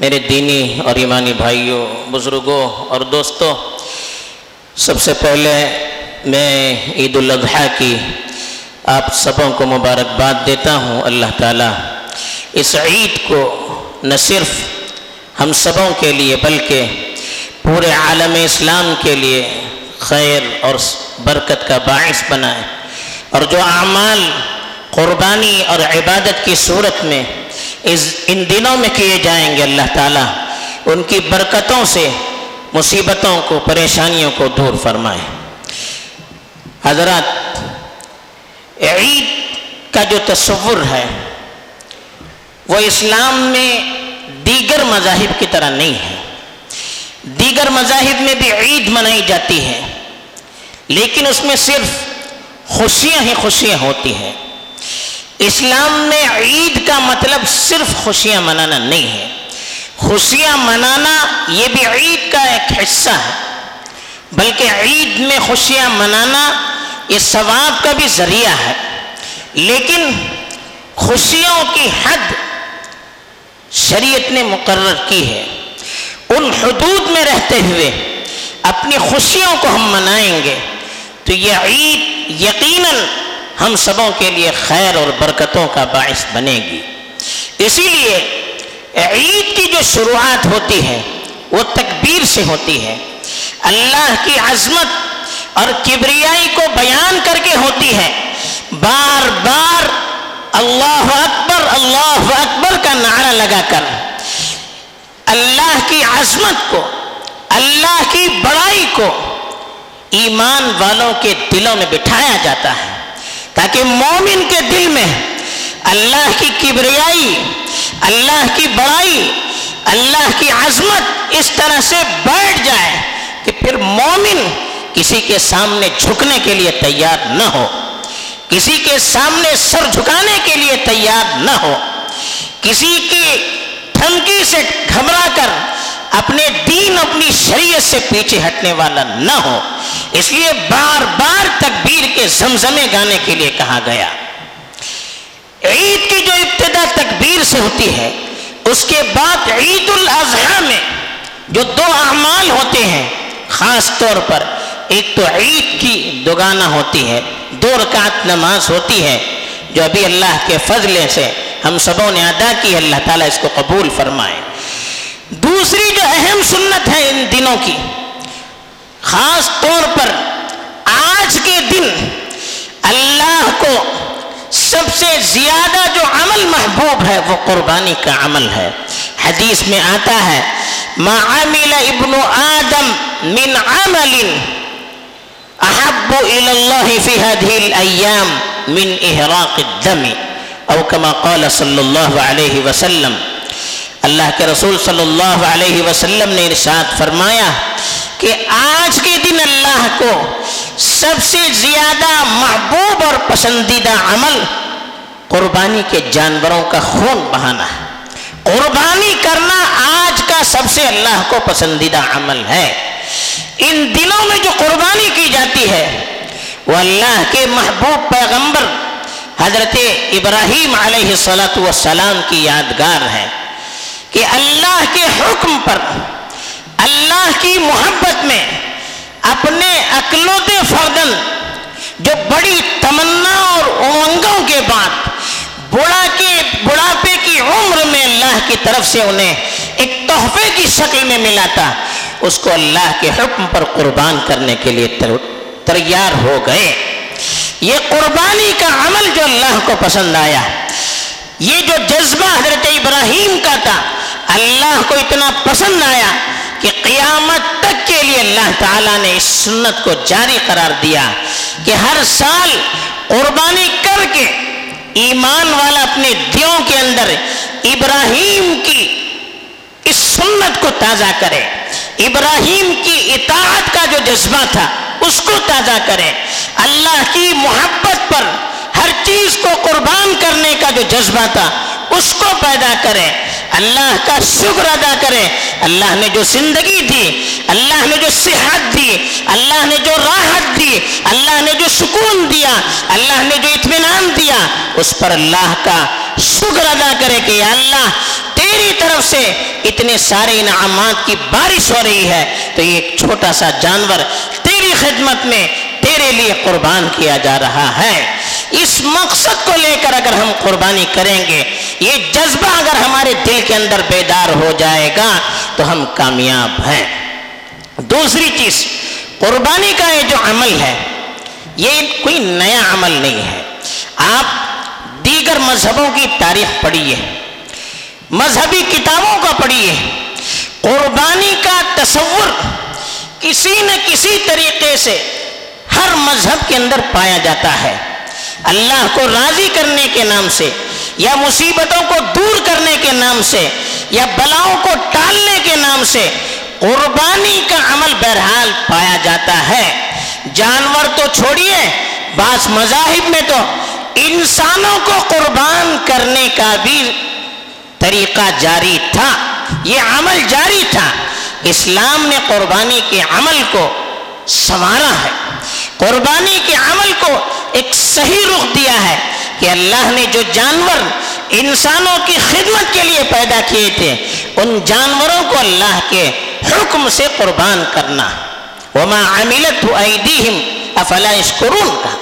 میرے دینی اور ایمانی بھائیوں بزرگوں اور دوستوں سب سے پہلے میں عید الاضحیٰ کی آپ سبوں کو مبارکباد دیتا ہوں، اللہ تعالیٰ اس عید کو نہ صرف ہم سبوں کے لیے بلکہ پورے عالم اسلام کے لیے خیر اور برکت کا باعث بنائے۔ اور جو اعمال قربانی اور عبادت کی صورت میں اس ان دنوں میں کیے جائیں گے اللہ تعالیٰ، ان کی برکتوں سے، مصیبتوں کو، پریشانیوں کو دور فرمائے۔ حضرات، عید کا جو تصور ہے، وہ اسلام میں دیگر مذاہب کی طرح نہیں ہے۔ دیگر مذاہب میں بھی عید منائی جاتی ہے، لیکن اس میں صرف خوشیاں ہی خوشیاں ہوتی ہیں۔ اسلام میں عید کا مطلب صرف خوشیاں منانا نہیں ہے۔ خوشیاں منانا یہ بھی عید کا ایک حصہ ہے۔ بلکہ عید میں خوشیاں منانا یہ ثواب کا بھی ذریعہ ہے۔ لیکن خوشیوں کی حد شریعت نے مقرر کی ہے۔ ان حدود میں رہتے ہوئے اپنی خوشیوں کو ہم منائیں گے تو یہ عید یقیناً ہم سبوں کے لیے خیر اور برکتوں کا باعث بنے گی۔ اسی لیے عید کی جو شروعات ہوتی ہے، وہ تکبیر سے ہوتی ہے۔ اللہ کی عظمت اور کبریائی کو بیان کر کے ہوتی ہے۔ بار بار اللہ اکبر اللہ اکبر کا نعرہ لگا کر۔ اللہ کی عظمت کو، اللہ کی بڑائی کو ایمان والوں کے دلوں میں بٹھایا جاتا ہے۔ تاکہ مومن کے دل میں اللہ کی کبریائی، اللہ کی بڑائی، اللہ کی عظمت اس طرح سے بیٹھ جائے کہ پھر مومن کسی کے سامنے جھکنے کے لیے تیار نہ ہو، کسی کے سامنے سر جھکانے کے لیے تیار نہ ہو، کسی کی دھمکی سے گھبرا کر اپنے دین، اپنی شریعت سے پیچھے ہٹنے والا نہ ہو۔ اس لیے بار بار تکبیر کے زمزمے گانے کے لیے کہا گیا۔ عید کی جو ابتدا تکبیر سے ہوتی ہے، اس کے بعد عید الاضحیٰ میں جو دو اعمال ہوتے ہیں، خاص طور پر ایک تو عید کی دوگانہ ہوتی ہے، دو رکعت نماز ہوتی ہے، جو ابھی اللہ کے فضل سے ہم سبوں نے ادا کی اللہ تعالیٰ اس کو قبول فرمائے۔ دوسری جو اہم سنت ہے ان دنوں کی خاص طور پر آج کے دن اللہ کو سب سے زیادہ جو عمل محبوب ہے وہ قربانی کا عمل ہے۔ حدیث میں آتا ہے، ما عمل ابن آدم من عمل احب الى اللہ فی هذه الايام من احراق الدم او كما قال صلی اللہ علیہ وسلم، اللہ کے رسول صلی اللہ علیہ وسلم نے ارشاد فرمایا کہ آج کے دن اللہ کو سب سے زیادہ محبوب اور پسندیدہ عمل قربانی کے جانوروں کا خون بہانا ہے۔ قربانی کرنا آج کا سب سے اللہ کو پسندیدہ عمل ہے۔ ان دنوں میں جو قربانی کی جاتی ہے، وہ اللہ کے محبوب پیغمبر حضرت ابراہیم علیہ السلاۃ والسلام کی یادگار ہے کہ اللہ کے حکم پر اللہ کی محبت میں اپنے اکلوتے فردن جو بڑی تمنا اور امنگوں کے بعد بڑھا کے بڑھاپے کی عمر میں اللہ کی طرف سے انہیں ایک تحفے کی شکل میں ملا تھا اس کو اللہ کے حکم پر قربان کرنے کے لیے تیار ہو گئے۔ یہ قربانی کا عمل جو اللہ کو پسند آیا، یہ جو جذبہ حضرت ابراہیم کا تھا، اللہ کو اتنا پسند آیا کہ قیامت تک کے لیے اللہ تعالیٰ نے اس سنت کو جاری قرار دیا کہ ہر سال قربانی کر کے ایمان والا اپنے دیوں کے اندر ابراہیم کی اس سنت کو تازہ کرے، ابراہیم کی اطاعت کا جو جذبہ تھا اس کو تازہ کرے۔ اللہ کی محبت پر ہر چیز کو قربان کرنے کا جو جذبہ تھا اس کو پیدا کرے۔ اللہ کا شکر ادا کرے۔ اللہ نے جو زندگی دی، اللہ نے جو صحت دی، اللہ نے جو راحت دی، اللہ نے جو سکون دیا، اللہ نے جو اطمینان دیا، اس پر اللہ کا شکر ادا کرے کہ یا اللہ، تیری طرف سے اتنے سارے انعامات کی بارش ہو رہی ہے۔ تو یہ ایک چھوٹا سا جانور تیری خدمت میں تیرے لیے قربان کیا جا رہا ہے۔ اس مقصد کو لے کر اگر ہم قربانی کریں گے یہ جذبہ اگر ہمارے دل کے اندر بیدار ہو جائے گا تو ہم کامیاب ہیں۔ دوسری چیز، قربانی کا یہ جو عمل ہے، یہ کوئی نیا عمل نہیں ہے۔ آپ دیگر مذہبوں کی تاریخ پڑھیے، مذہبی کتابوں کا پڑھیے۔ قربانی کا تصور کسی نہ کسی طریقے سے ہر مذہب کے اندر پایا جاتا ہے۔ اللہ کو راضی کرنے کے نام سے یا مصیبتوں کو دور کرنے کے نام سے، یا بلاؤں کو ٹالنے کے نام سے قربانی کا عمل بہرحال پایا جاتا ہے۔ جانور تو چھوڑیے، بعض مذاہب میں تو انسانوں کو قربان کرنے کا بھی طریقہ جاری تھا۔ یہ عمل جاری تھا۔ اسلام نے قربانی کے عمل کو سنوارا ہے۔ قربانی کے عمل کو ایک صحیح رخ دیا ہے۔ کہ اللہ نے جو جانور انسانوں کی خدمت کے لیے پیدا کیے تھے، ان جانوروں کو اللہ کے حکم سے قربان کرنا۔ وما عملت ایدیہم افلا اشکرون کا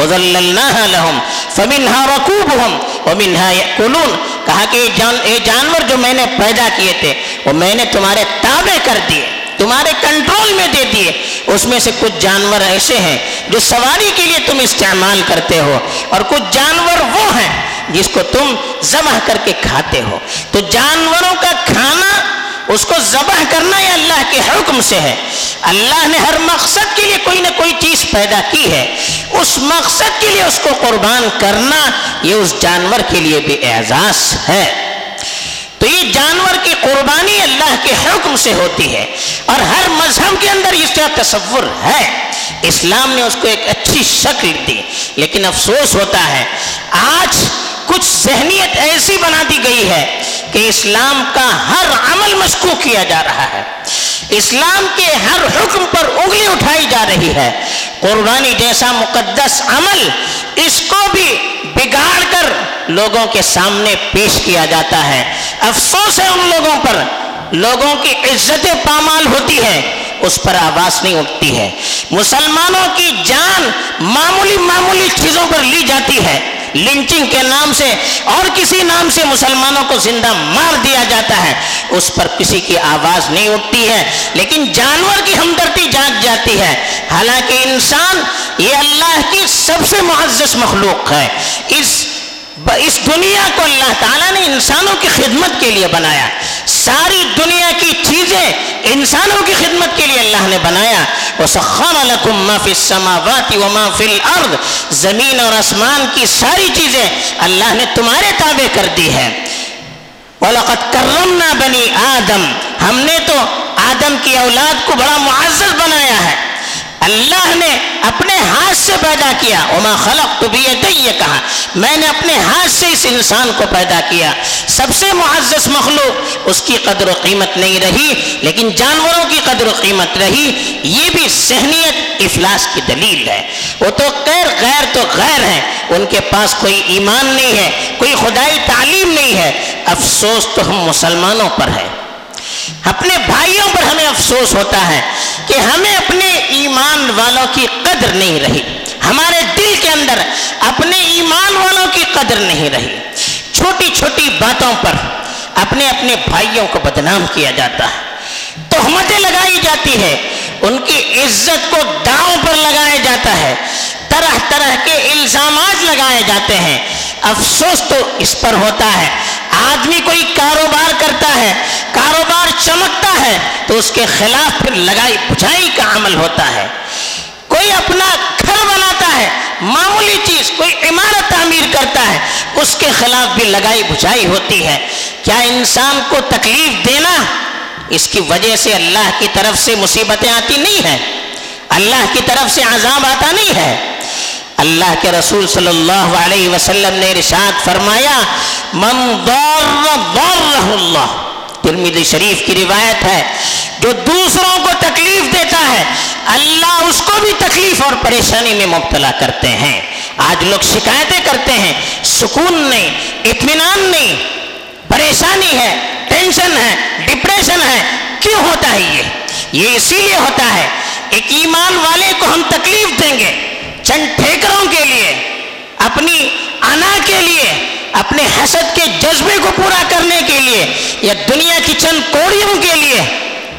وَذَلَّلْنَاهَا لَهُمْ، فَمِنْهَا رَكُوبُهُمْ، وَمِنْهَا يَأْكُلُونَ۔ کہا کہ یہ جان، اے جانور جو میں نے پیدا کیے تھے، وہ میں نے تمہارے تابع کر دیے۔ تمہارے کنٹرول میں دے دیے اس میں سے کچھ جانور ایسے ہیں جو سواری کے لیے تم استعمال کرتے ہو اور کچھ جانور وہ ہیں جس کو تم ذبح کر کے کھاتے ہو۔ تو جانوروں کا کھانا اس کو ذبح کرنا یہ اللہ کے حکم سے ہے۔ اللہ نے ہر مقصد کے لیے کوئی نہ کوئی چیز پیدا کی ہے۔ اس مقصد کے لیے اس کو قربان کرنا یہ اس جانور کے لیے بھی اعزاز ہے۔ تو یہ جانور کی قربانی اللہ کے حکم سے ہوتی ہے اور ہر مذہب کے اندر اس کا تصور ہے۔ اسلام نے اس کو ایک اچھی شکل دی، لیکن افسوس ہوتا ہے۔ آج کچھ ذہنیت ایسی بنا دی گئی ہے کہ اسلام کا ہر عمل مشکو کیا جا رہا ہے۔ اسلام کے ہر حکم پر انگلی اٹھائی جا رہی ہے۔ قربانی جیسا مقدس عمل اس کو بھی بگاڑ کر لوگوں کے سامنے پیش کیا جاتا ہے۔ افسوس ہے ان لوگوں پر۔ لوگوں کی عزت پامال ہوتی ہے اس پر آواز نہیں اٹھتی ہے۔ مسلمانوں کی جان معمولی معمولی چیزوں پر لی جاتی ہے۔ لنچنگ کے نام سے اور کسی نام سے مسلمانوں کو زندہ مار دیا جاتا ہے۔ اس پر کسی کی آواز نہیں اٹھتی ہے، لیکن جانور کی ہمدردی جاگ جاتی ہے۔ حالانکہ انسان یہ اللہ کی سب سے معزز مخلوق ہے۔ اس اس دنیا کو اللہ تعالیٰ نے انسانوں کی خدمت کے لیے بنایا۔ ساری دنیا کی چیزیں انسانوں کی خدمت کے لیے اللہ نے بنایا۔ وسخر لکم ما فی السماوات و ما فی الارض زمین اور آسمان کی ساری چیزیں اللہ نے تمہارے تابع کر دی ہے وَلَقَدْ كَرَّمْنَا بَنِي آدم۔ ہم نے تو آدم کی اولاد کو بڑا معزز بنایا ہے۔ اللہ نے اپنے ہاتھ سے پیدا کیا۔ وما خلق تو بھی یہ کہا۔ میں نے اپنے ہاتھ سے اس انسان کو پیدا کیا۔ سب سے معزز مخلوق اس کی قدر و قیمت نہیں رہی، لیکن جانوروں کی قدر و قیمت رہی۔ یہ بھی ذہنیت افلاس کی دلیل ہے۔ وہ تو غیر غیر تو غیر ہیں۔ ان کے پاس کوئی ایمان نہیں ہے، کوئی خدائی تعلیم نہیں ہے۔ افسوس تو ہم مسلمانوں پر ہے۔ اپنے بھائیوں پر ہمیں افسوس ہوتا ہے کہ ہمیں اپنے ایمان والوں کی قدر نہیں رہی۔ ہمارے دل کے اندر اپنے ایمان والوں کی قدر نہیں رہی۔ چھوٹی چھوٹی باتوں پر اپنے اپنے بھائیوں کو بدنام کیا جاتا ہے۔ تہمتیں لگائی جاتی ہے۔ ان کی عزت کو داؤں پر لگایا جاتا ہے۔ طرح طرح کے الزامات لگائے جاتے ہیں۔ افسوس تو اس پر ہوتا ہے۔ آدمی کوئی کاروبار کرتا ہے، کاروبار چمکتا ہے تو اس کے خلاف پھر لگائی بجھائی کا عمل ہوتا ہے۔ کوئی اپنا گھر بناتا ہے، معمولی چیز، کوئی عمارت تعمیر کرتا ہے، اس کے خلاف بھی لگائی بجھائی ہوتی ہے۔ کیا انسان کو تکلیف دینا اس کی وجہ سے اللہ کی طرف سے مصیبتیں آتی نہیں ہیں؟ اللہ کی طرف سے عذاب آتا نہیں ہے۔ اللہ کے رسول صلی اللہ علیہ وسلم نے رشاد فرمایا، من اللہ ترمیدی شریف کی روایت ہے، جو دوسروں کو تکلیف دیتا ہے، اللہ اس کو بھی تکلیف اور پریشانی میں مبتلا کرتے ہیں۔ آج لوگ شکایتیں کرتے ہیں، سکون نہیں، اطمینان نہیں، پریشانی ہے، ٹینشن ہے، ڈپریشن ہے، کیوں ہوتا ہے یہ؟ یہ اسی لیے ہوتا ہے، ایک ایمان والے کو ہم تکلیف دیں گے۔ چند ٹھیکروں کے لیے، اپنی انا کے لیے، اپنے حسد کے جذبے کو پورا کرنے کے لیے یا دنیا کی چند کوڑیوں کے لیے،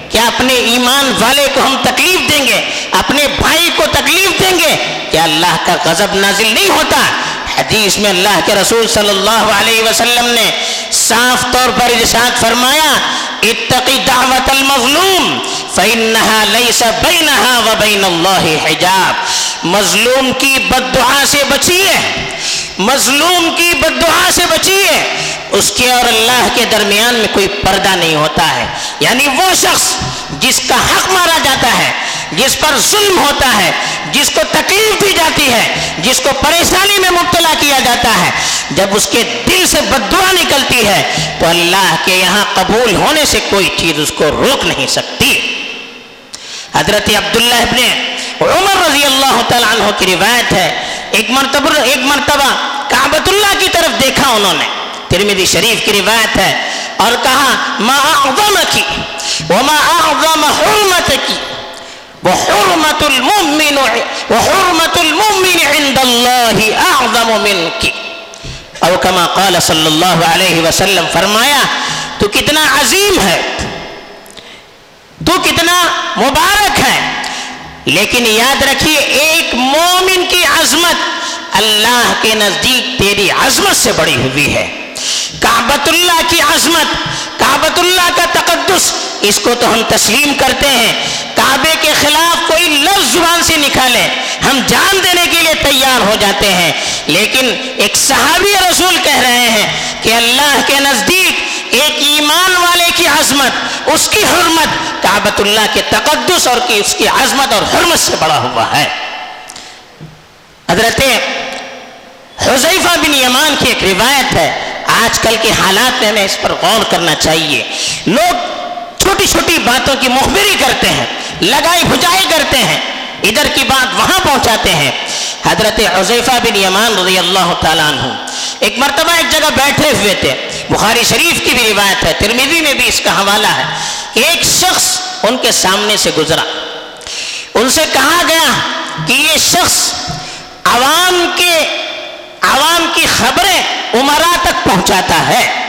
کیا اپنے ایمان والے کو ہم تکلیف دیں گے؟ اپنے بھائی کو تکلیف دیں گے؟ کیا اللہ کا غضب نازل نہیں ہوتا؟ حدیث میں اللہ کے رسول صلی اللہ علیہ وسلم نے صاف طور پر ارشاد فرمایا اتقی دعوت المظلوم فإنها ليس بينها وبين الله حجاب۔ مظلوم کی بد دعا سے بچیے، مظلوم کی بد دعا سے بچیے، اس کے اور اللہ کے درمیان میں کوئی پردہ نہیں ہوتا ہے۔ یعنی وہ شخص جس کا حق مارا جاتا ہے جس پر ظلم ہوتا ہے، جس کو تکلیف دی جاتی ہے، جس کو پریشانی میں مبتلا کیا جاتا ہے، جب اس کے دل سے بد دعا نکلتی ہے، تو اللہ کے یہاں قبول ہونے سے کوئی چیز اس کو روک نہیں سکتی۔ حضرت عبداللہ ابن عمر رضی اللہ تعالیٰ عنہ کی روایت ہے۔ ایک مرتبہ ایک مرتبہ کعبۃ اللہ کی طرف دیکھا انہوں نے۔ ترمیدی شریف کی روایت ہے اور کہا، ما اعظمکی وما اعظم حرمتکی وحرمت المؤمن وحرمت المؤمن عند اللہ اعظم منکی او کما قال صلی اللہ علیہ وسلم، فرمایا، تو کتنا عظیم ہے، تو کتنا مبارک ہے، لیکن یاد رکھیے، ایک مومن کی عظمت اللہ کے نزدیک تیری عظمت سے بڑی ہوئی ہے۔ کعبۃ اللہ کی عظمت کعبۃ اللہ کا تقدس، اس کو تو ہم تسلیم کرتے ہیں۔ کعبے کے خلاف کوئی لفظ زبان سے نکالے ہم جان دینے کے لیے تیار ہو جاتے ہیں۔ لیکن ایک صحابی رسول کہہ رہے ہیں کہ اللہ کے نزدیک ایک ایمان والے کی عظمت، اس کی حرمت کعبۃ اللہ کے تقدس اور کی اس کی عظمت اور حرمت سے بڑا ہوا ہے۔ حضرت حذیفہ بن یمان کی ایک روایت ہے۔ آج کل کے حالات میں ہمیں اس پر غور کرنا چاہیے۔ لوگ چھوٹی چھوٹی باتوں کی مخبری کرتے ہیں، لگائی بھجائی کرتے ہیں، ادھر کی بات وہاں پہنچاتے ہیں۔ حضرت عزیفہ بن یمان رضی اللہ تعالیٰ عنہ ایک مرتبہ ایک جگہ بیٹھے ہوئے تھے۔ بخاری شریف کی بھی روایت ہے ترمیدی میں بھی اس کا حوالہ ہے۔ ایک شخص ان کے سامنے سے گزرا۔ ان سے کہا گیا کہ یہ شخص عوام کے عمرا تک پہنچاتا ہے۔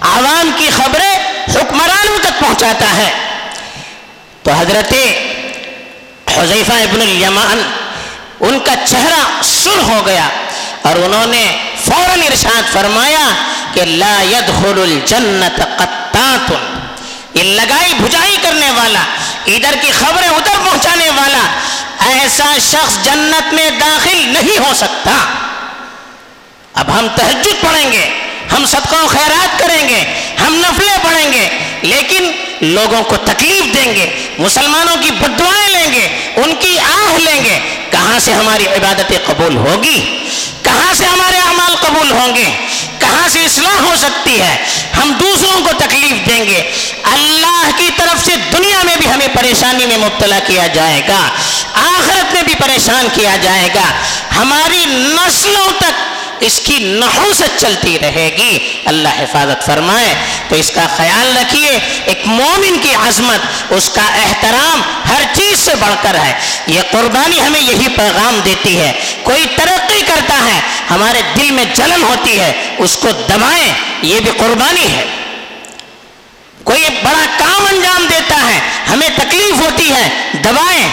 عوام کی خبریں حکمرانوں تک پہنچاتا ہے۔ تو حضرت حضیفہ ابن الیمان، ان کا چہرہ سر ہو گیا اور انہوں نے فوراً ارشاد فرمایا کہ لا يدخل الجنت قطات، یہ لگائی بھجائی کرنے والا، ادھر کی خبریں ادھر پہنچانے والا، ایسا شخص جنت میں داخل نہیں ہو سکتا۔ اب ہم تہجد پڑھیں گے، ہم صدقہ و خیرات کریں گے، ہم نفلیں پڑھیں گے، لیکن لوگوں کو تکلیف دیں گے، مسلمانوں کی بدوائیں لیں گے، ان کی آہ لیں گے، کہاں سے ہماری عبادتیں قبول ہوگی؟ کہاں سے ہمارے اعمال قبول ہوں گے؟ کہاں سے اصلاح ہو سکتی ہے؟ ہم دوسروں کو تکلیف دیں گے۔ اللہ کی طرف سے دنیا میں بھی ہمیں پریشانی میں مبتلا کیا جائے گا، آخرت میں بھی پریشان کیا جائے گا۔ ہماری نسلوں تک اس کی نحوست چلتی رہے گی۔ اللہ حفاظت فرمائے۔ تو اس کا خیال رکھیے، ایک مومن کی عظمت، اس کا احترام ہر چیز سے بڑھ کر ہے۔ یہ قربانی ہمیں یہی پیغام دیتی ہے۔ کوئی ترقی کرتا ہے، ہمارے دل میں جلن ہوتی ہے، اس کو دبائیں، یہ بھی قربانی ہے۔ کوئی بڑا کام انجام دیتا ہے، ہمیں تکلیف ہوتی ہے، دبائیں۔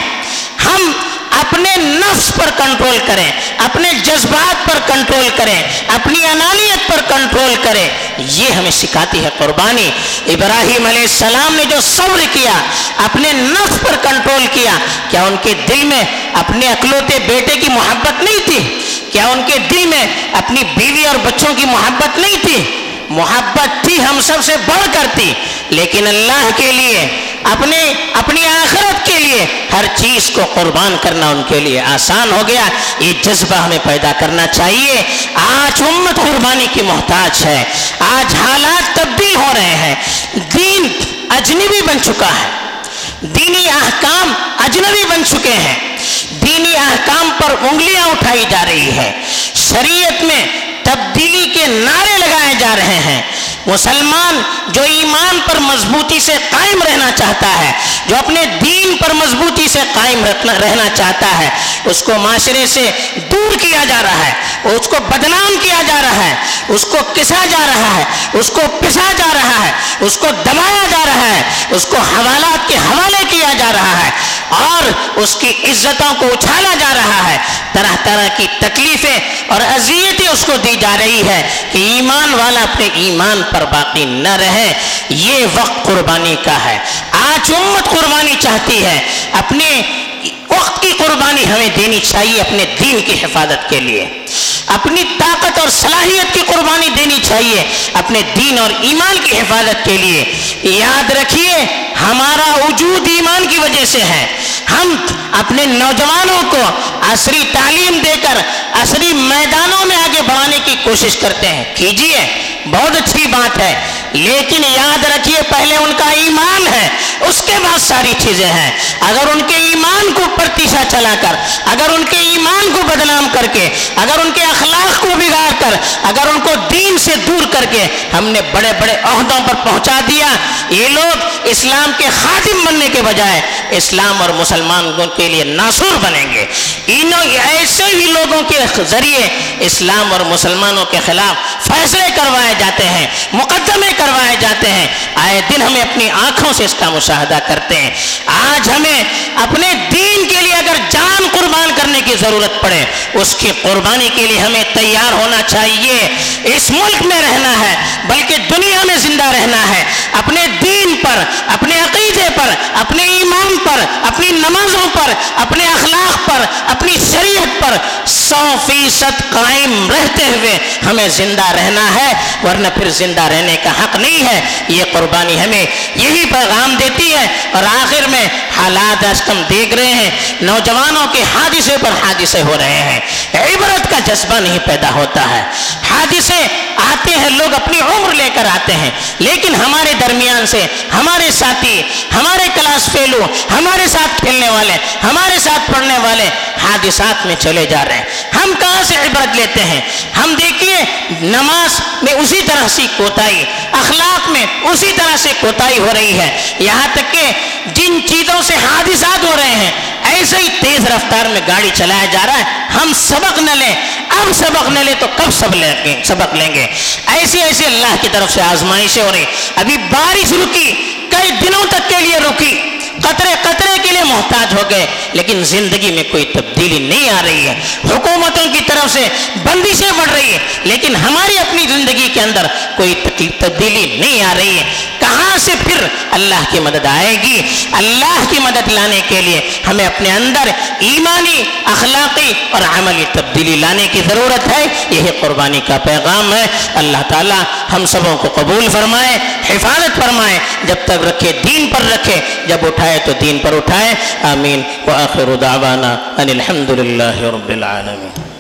ہم اپنے نفس پر کنٹرول کریں، اپنے جذبات پر کنٹرول کریں، اپنی انانیت پر کنٹرول کریں۔ یہ ہمیں سکھاتی ہے قربانی۔ ابراہیم علیہ السلام نے جو صبر کیا، اپنے نفس پر کنٹرول کیا کیا ان کے دل میں اپنے اکلوتے بیٹے کی محبت نہیں تھی؟ کیا ان کے دل میں اپنی بیوی اور بچوں کی محبت نہیں تھی؟ محبت تھی ہم سب سے بڑھ کر تھی۔ لیکن اللہ کے لیے، اپنے، اپنی آخرت کے لیے ہر چیز کو قربان کرنا ان کے لیے آسان ہو گیا۔ یہ جذبہ ہمیں پیدا کرنا چاہیے۔ آج امت قربانی کی محتاج ہے۔ آج حالات تبدیل ہو رہے ہیں۔ دین اجنبی بن چکا ہے۔ دینی احکام اجنبی بن چکے ہیں۔ دینی احکام پر انگلیاں اٹھائی جا رہی ہے شریعت میں تبدیلی کے نعرے لگائے جا مسلمان جو ایمان پر مضبوطی سے قائم رہنا چاہتا ہے، جو اپنے دین پر مضبوطی سے قائم رہنا چاہتا ہے، اس کو معاشرے سے دور کیا جا رہا ہے، اس کو بدنام کیا جا رہا ہے، اس کو کسا جا رہا ہے، اس کو پسا جا رہا ہے، اس کو دبایا جا رہا ہے، اس کو حوالات کے حوالے کیا جا رہا ہے اور اس کی عزتوں کو اچھالا جا رہا ہے۔ طرح طرح کی تکلیفیں اور اذیتیں اس کو دی جا رہی ہے کہ ایمان والا اپنے ایمان پر باقی نہ رہے، یہ وقت قربانی کا ہے۔ آج امت قربانی چاہتی ہے۔ اپنے وقت کی قربانی ہمیں دینی چاہیے، اپنے دین کی حفاظت کے لیے۔ اپنی طاقت اور صلاحیت کی قربانی دینی چاہیے اپنے دین اور ایمان کی حفاظت کے لیے یاد رکھیے ہمارا وجود ایمان کی وجہ سے ہے ہم اپنے نوجوانوں کو عصری تعلیم دے کر عصری میدانوں میں آگے بڑھانے کی کوشش کرتے ہیں کیجیے بہت اچھی بات ہے لیکن یاد رکھیے، پہلے ان کا ایمان ہے، اس کے بعد ساری چیزیں ہیں۔ اگر ان کے ایمان کو پرتیشا چلا کر، اگر ان کے ایمان کو بدنام کر کے، اگر ان کے اخلاق کو بگاڑ کر، اگر ان کو دین سے دور کر کے ہم نے بڑے بڑے عہدوں پر پہنچا دیا، یہ لوگ اسلام کے خاتم بننے کے بجائے اسلام اور مسلمان کے لیے ناسور بنیں گے۔ ایسے ہی لوگوں کے ذریعے اسلام اور مسلمانوں کے خلاف فیصلے کروائے جاتے ہیں۔ مقدمے کروائے جاتے ہیں۔ آئے دن ہمیں اپنی آنکھوں سے اس کا مشاہدہ کرتے ہیں۔ آج ہمیں اپنے دین کے لیے اگر جان قربان کرنے کی ضرورت پڑے، اس کی قربانی کے لیے ہمیں تیار ہونا چاہیے۔ اس ملک میں رہنا ہے، بلکہ دنیا میں زندہ رہنا ہے۔ اپنے دین پر اپنے عقیدے پر، اپنے ایمان پر، اپنی نمازوں پر، اپنے اخلاق پر، اپنی شریعت پر سو فیصد قائم رہتے ہوئے ہمیں زندہ رہنا ہے، ورنہ پھر زندہ رہنے کا حق نہیں ہے۔ یہ قربانی ہمیں یہی پیغام دیتی ہے اور آخر میں حالات آج کم دیکھ رہے ہیں، نوجوانوں کے حادثے پر حادثے ہو رہے ہیں۔ عبرت کا جذبہ نہیں پیدا ہوتا ہے۔ حادثے آتے ہیں، لوگ اپنی عمر لے کر آتے ہیں، لیکن ہمارے درمیان سے، ہمارے ساتھی، ہمارے کلاس فیلو، ہمارے ساتھ کھیلنے والے، ہمارے ساتھ پڑھنے والے حادثات میں چلے جا رہے ہیں۔ ہم کہاں سے عبرت لیتے ہیں؟ ہم دیکھیے، نماز میں اسی طرح سے کوتاہی، اخلاق میں اسی طرح سے کوتاہی ہو رہی ہے۔ یہاں تک کہ جن چیزوں سے حادثات ہو رہے ہیں، ایسے ہی تیز رفتار میں گاڑی چلایا جا رہا ہے۔ ہم سبق نہ لیں، اب سبق نہ لیں تو کب سب لیں گے؟ سبق لیں گے۔ ایسی ایسی اللہ کی طرف سے آزمائشیں ہو رہی۔ ابھی بارش رکی کئی دنوں تک کے لیے رکی۔ قطرے قطرے کے لیے محتاج ہو گئے، لیکن زندگی میں کوئی تبدیلی نہیں آ رہی ہے۔ حکومتوں کی طرف سے بندشیں بڑھ رہی ہے لیکن ہماری اپنی زندگی کے اندر کوئی تبدیلی نہیں آ رہی ہے۔ کہاں سے پھر اللہ کی مدد آئے گی؟ اللہ کی مدد لانے کے لیے ہمیں اپنے اندر ایمانی، اخلاقی اور عملی تبدیلی لانے کی ضرورت ہے۔ یہی قربانی کا پیغام ہے۔ اللہ تعالی ہم سبوں کو قبول فرمائے، حفاظت فرمائے، جب تک رکھے، دین پر رکھے، جب اٹھائے ہے تو دین پر اٹھائیں۔ آمین۔ وآخر دعوانا ان الحمد للہ رب العالمین۔